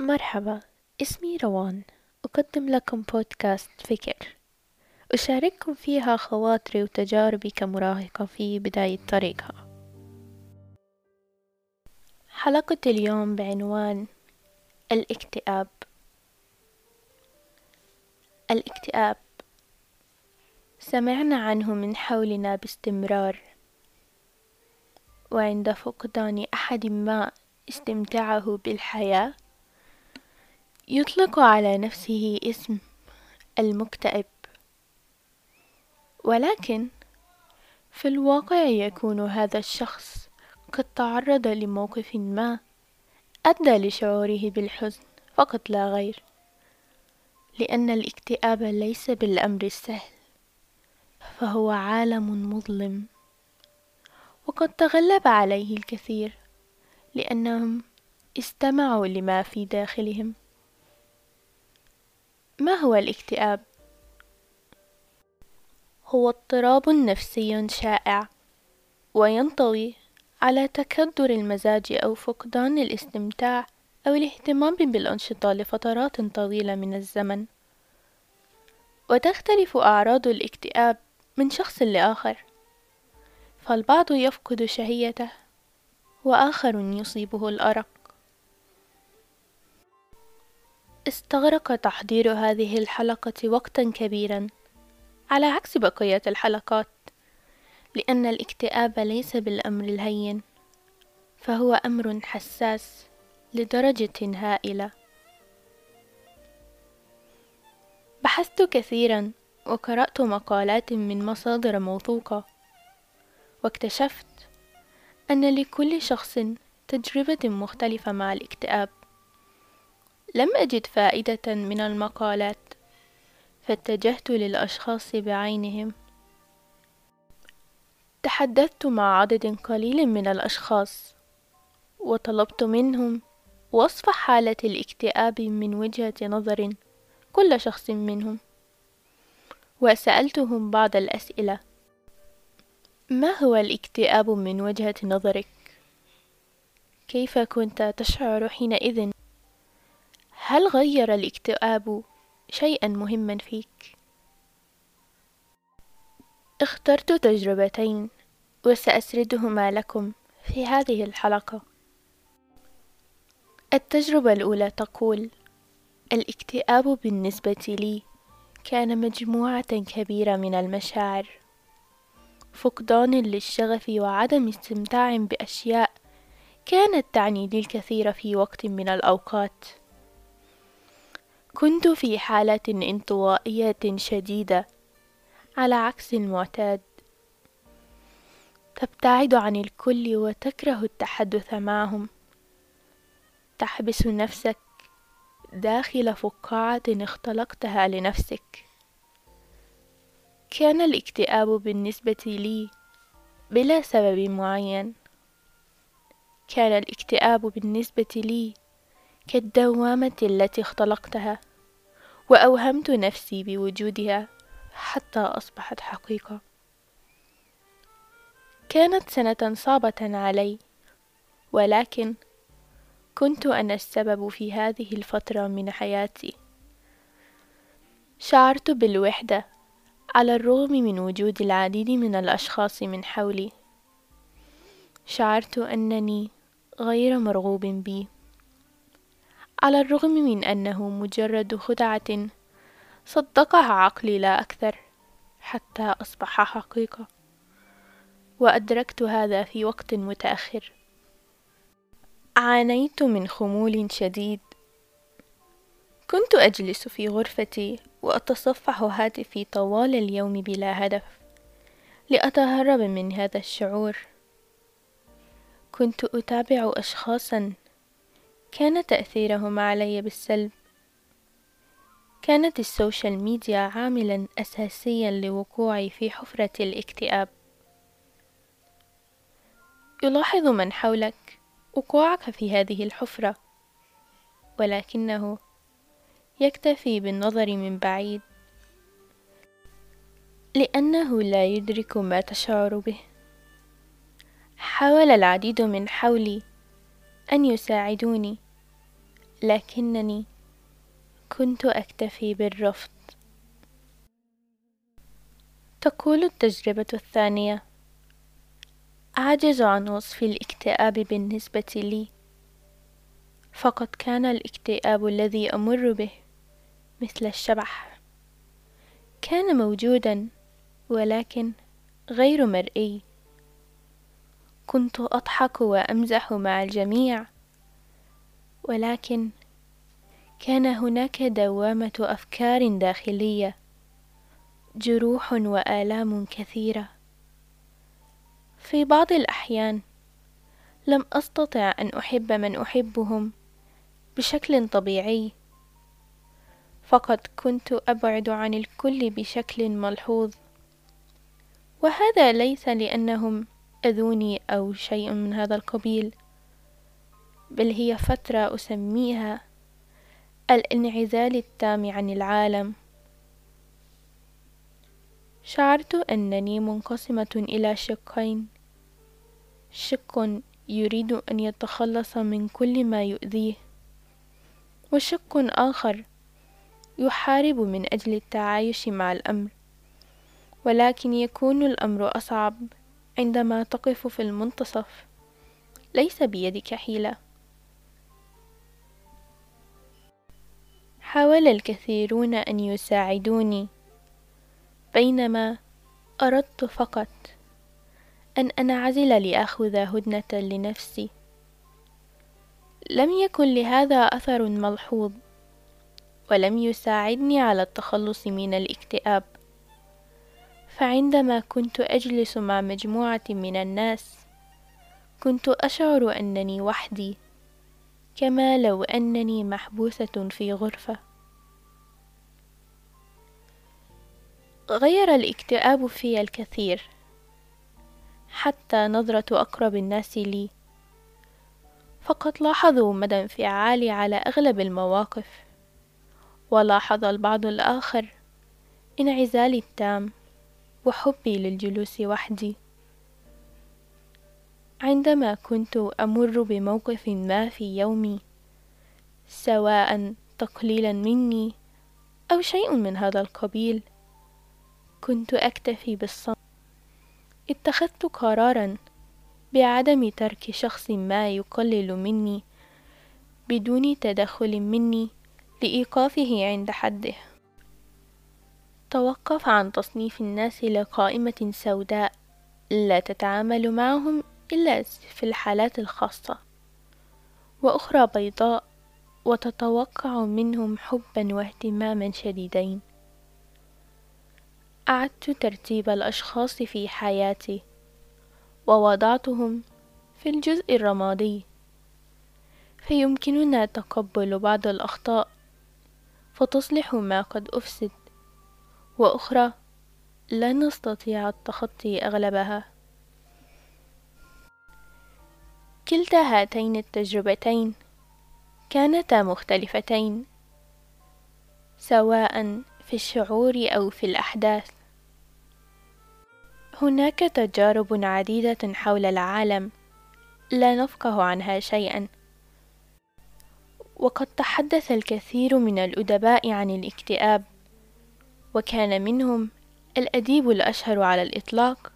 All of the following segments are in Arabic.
مرحبا اسمي روان. أقدم لكم بودكاست فكر. أشارككم فيها خواطري وتجاربي كمراهقة في بداية طريقها. حلقة اليوم بعنوان الاكتئاب. الاكتئاب. سمعنا عنه من حولنا باستمرار. وعند فقدان أحد ما استمتاعه بالحياة يطلق على نفسه اسم المكتئب. ولكن في الواقع يكون هذا الشخص قد تعرض لموقف ما أدى لشعوره بالحزن فقط لا غير لأن الاكتئاب ليس بالأمر السهل فهو عالم مظلم وقد تغلب عليه الكثير لأنهم استمعوا لما في داخلهم. ما هو الاكتئاب؟ هو اضطراب نفسي شائع وينطوي على تكدر المزاج أو فقدان الاستمتاع أو الاهتمام بالأنشطة لفترات طويلة من الزمن. وتختلف أعراض الاكتئاب من شخص لآخر فالبعض يفقد شهيته وآخر يصيبه الأرق. استغرق تحضير هذه الحلقة وقتا كبيرا. على عكس بقية الحلقات لأن الاكتئاب ليس بالأمر الهين فهو أمر حساس لدرجة هائلة. بحثت كثيرا وقرأت مقالات من مصادر موثوقة واكتشفت أن لكل شخص تجربة مختلفة مع الاكتئاب. لم أجد فائدة من المقالات فاتجهت للأشخاص بعينهم. تحدثت مع عدد قليل من الأشخاص وطلبت منهم وصف حالة الاكتئاب من وجهة نظر كل شخص منهم وسألتهم بعض الأسئلة. ما هو الاكتئاب من وجهة نظرك؟ كيف كنت تشعر حينئذ؟ هل غير الاكتئاب شيئا مهما فيك؟ اخترت تجربتين وسأسردهما لكم في هذه الحلقة. التجربة الأولى تقول الاكتئاب بالنسبة لي كان مجموعة كبيرة من المشاعر. فقدان للشغف وعدم استمتاع بأشياء كانت تعني لي الكثير في وقت من الأوقات. كنت في حالة انطوائية شديدة على عكس المعتاد. تبتعد عن الكل وتكره التحدث معهم. تحبس نفسك داخل فقاعة اختلقتها لنفسك. كان الاكتئاب بالنسبة لي بلا سبب معين. كان الاكتئاب بالنسبة لي كالدوامة التي اختلقتها. وأوهمت نفسي بوجودها حتى أصبحت حقيقة. كانت سنة صعبة علي ولكن كنت أنا السبب في هذه الفترة من حياتي. شعرت بالوحدة على الرغم من وجود العديد من الأشخاص من حولي. شعرت أنني غير مرغوب بي. على الرغم من أنه مجرد خدعة صدقها عقلي لا أكثر حتى أصبح حقيقة وأدركت هذا في وقت متأخر. عانيت من خمول شديد. كنت أجلس في غرفتي وأتصفح هاتفي طوال اليوم بلا هدف لأتهرب من هذا الشعور. كنت أتابع أشخاصا كان تأثيرهم علي بالسلب. كانت السوشيال ميديا عاملا أساسيا لوقوعي في حفرة الاكتئاب. يلاحظ من حولك وقوعك في هذه الحفرة ولكنه يكتفي بالنظر من بعيد لأنه لا يدرك ما تشعر به. حاول العديد من حولي أن يساعدوني لكنني كنت أكتفي بالرفض. تقول التجربة الثانية أعجز عن وصف الاكتئاب بالنسبة لي. فقد كان الاكتئاب الذي أمر به مثل الشبح. كان موجودا ولكن غير مرئي. كنت أضحك وأمزح مع الجميع ولكن كان هناك دوامة أفكار داخلية جروح وآلام كثيرة. في بعض الأحيان لم أستطع أن أحب من أحبهم بشكل طبيعي فقد كنت أبعد عن الكل بشكل ملحوظ. وهذا ليس لأنهم أذوني أو شيء من هذا القبيل بل هي فترة أسميها الانعزال التام عن العالم. شعرت أنني منقسمة إلى شقين. شق يريد أن يتخلص من كل ما يؤذيه وشق آخر يحارب من أجل التعايش مع الأمر ولكن يكون الأمر أصعب. عندما تقف في المنتصف. ليس بيدك حيلة. حاول الكثيرون أن يساعدوني. بينما أردت فقط أن أنعزل لآخذ هدنة لنفسي. لم يكن لهذا أثر ملحوظ ولم يساعدني على التخلص من الاكتئاب. فعندما كنت أجلس مع مجموعة من الناس كنت أشعر أنني وحدي كما لو أنني محبوسة في غرفة. غير الاكتئاب في الكثير حتى نظرة أقرب الناس لي فقد لاحظوا مدى انفعالي على أغلب المواقف ولاحظ البعض الآخر انعزالي التام. وحبي للجلوس وحدي. عندما كنت أمر بموقف ما في يومي سواء تقليلا مني أو شيء من هذا القبيل كنت أكتفي بالصمت. اتخذت قرارا بعدم ترك شخص ما يقلل مني بدون تدخل مني لإيقافه عند حده. توقف عن تصنيف الناس لقائمة سوداء لا تتعامل معهم إلا في الحالات الخاصة وأخرى بيضاء وتتوقع منهم حبا واهتماما شديدين. أعدت ترتيب الأشخاص في حياتي ووضعتهم في الجزء الرمادي. فيمكننا تقبل بعض الأخطاء فتصلح ما قد أفسد. وأخرى لا نستطيع التخطي أغلبها. كلتا هاتين التجربتين كانتا مختلفتين سواء في الشعور أو في الأحداث. هناك تجارب عديدة حول العالم لا نفقه عنها شيئا. وقد تحدث الكثير من الأدباء عن الاكتئاب. وكان منهم الأديب الأشهر على الإطلاق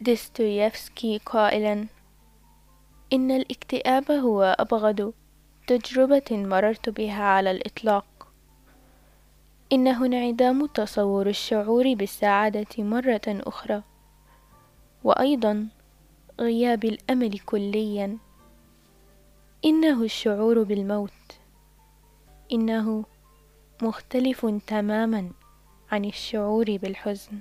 ديستويفسكي قائلا إن الاكتئاب هو أبغض تجربة مررت بها على الإطلاق. إنه انعدام تصور الشعور بالسعادة مرة أخرى. وأيضا غياب الأمل كليا. إنه الشعور بالموت. إنه مختلف تماما عن الشعور بالحزن.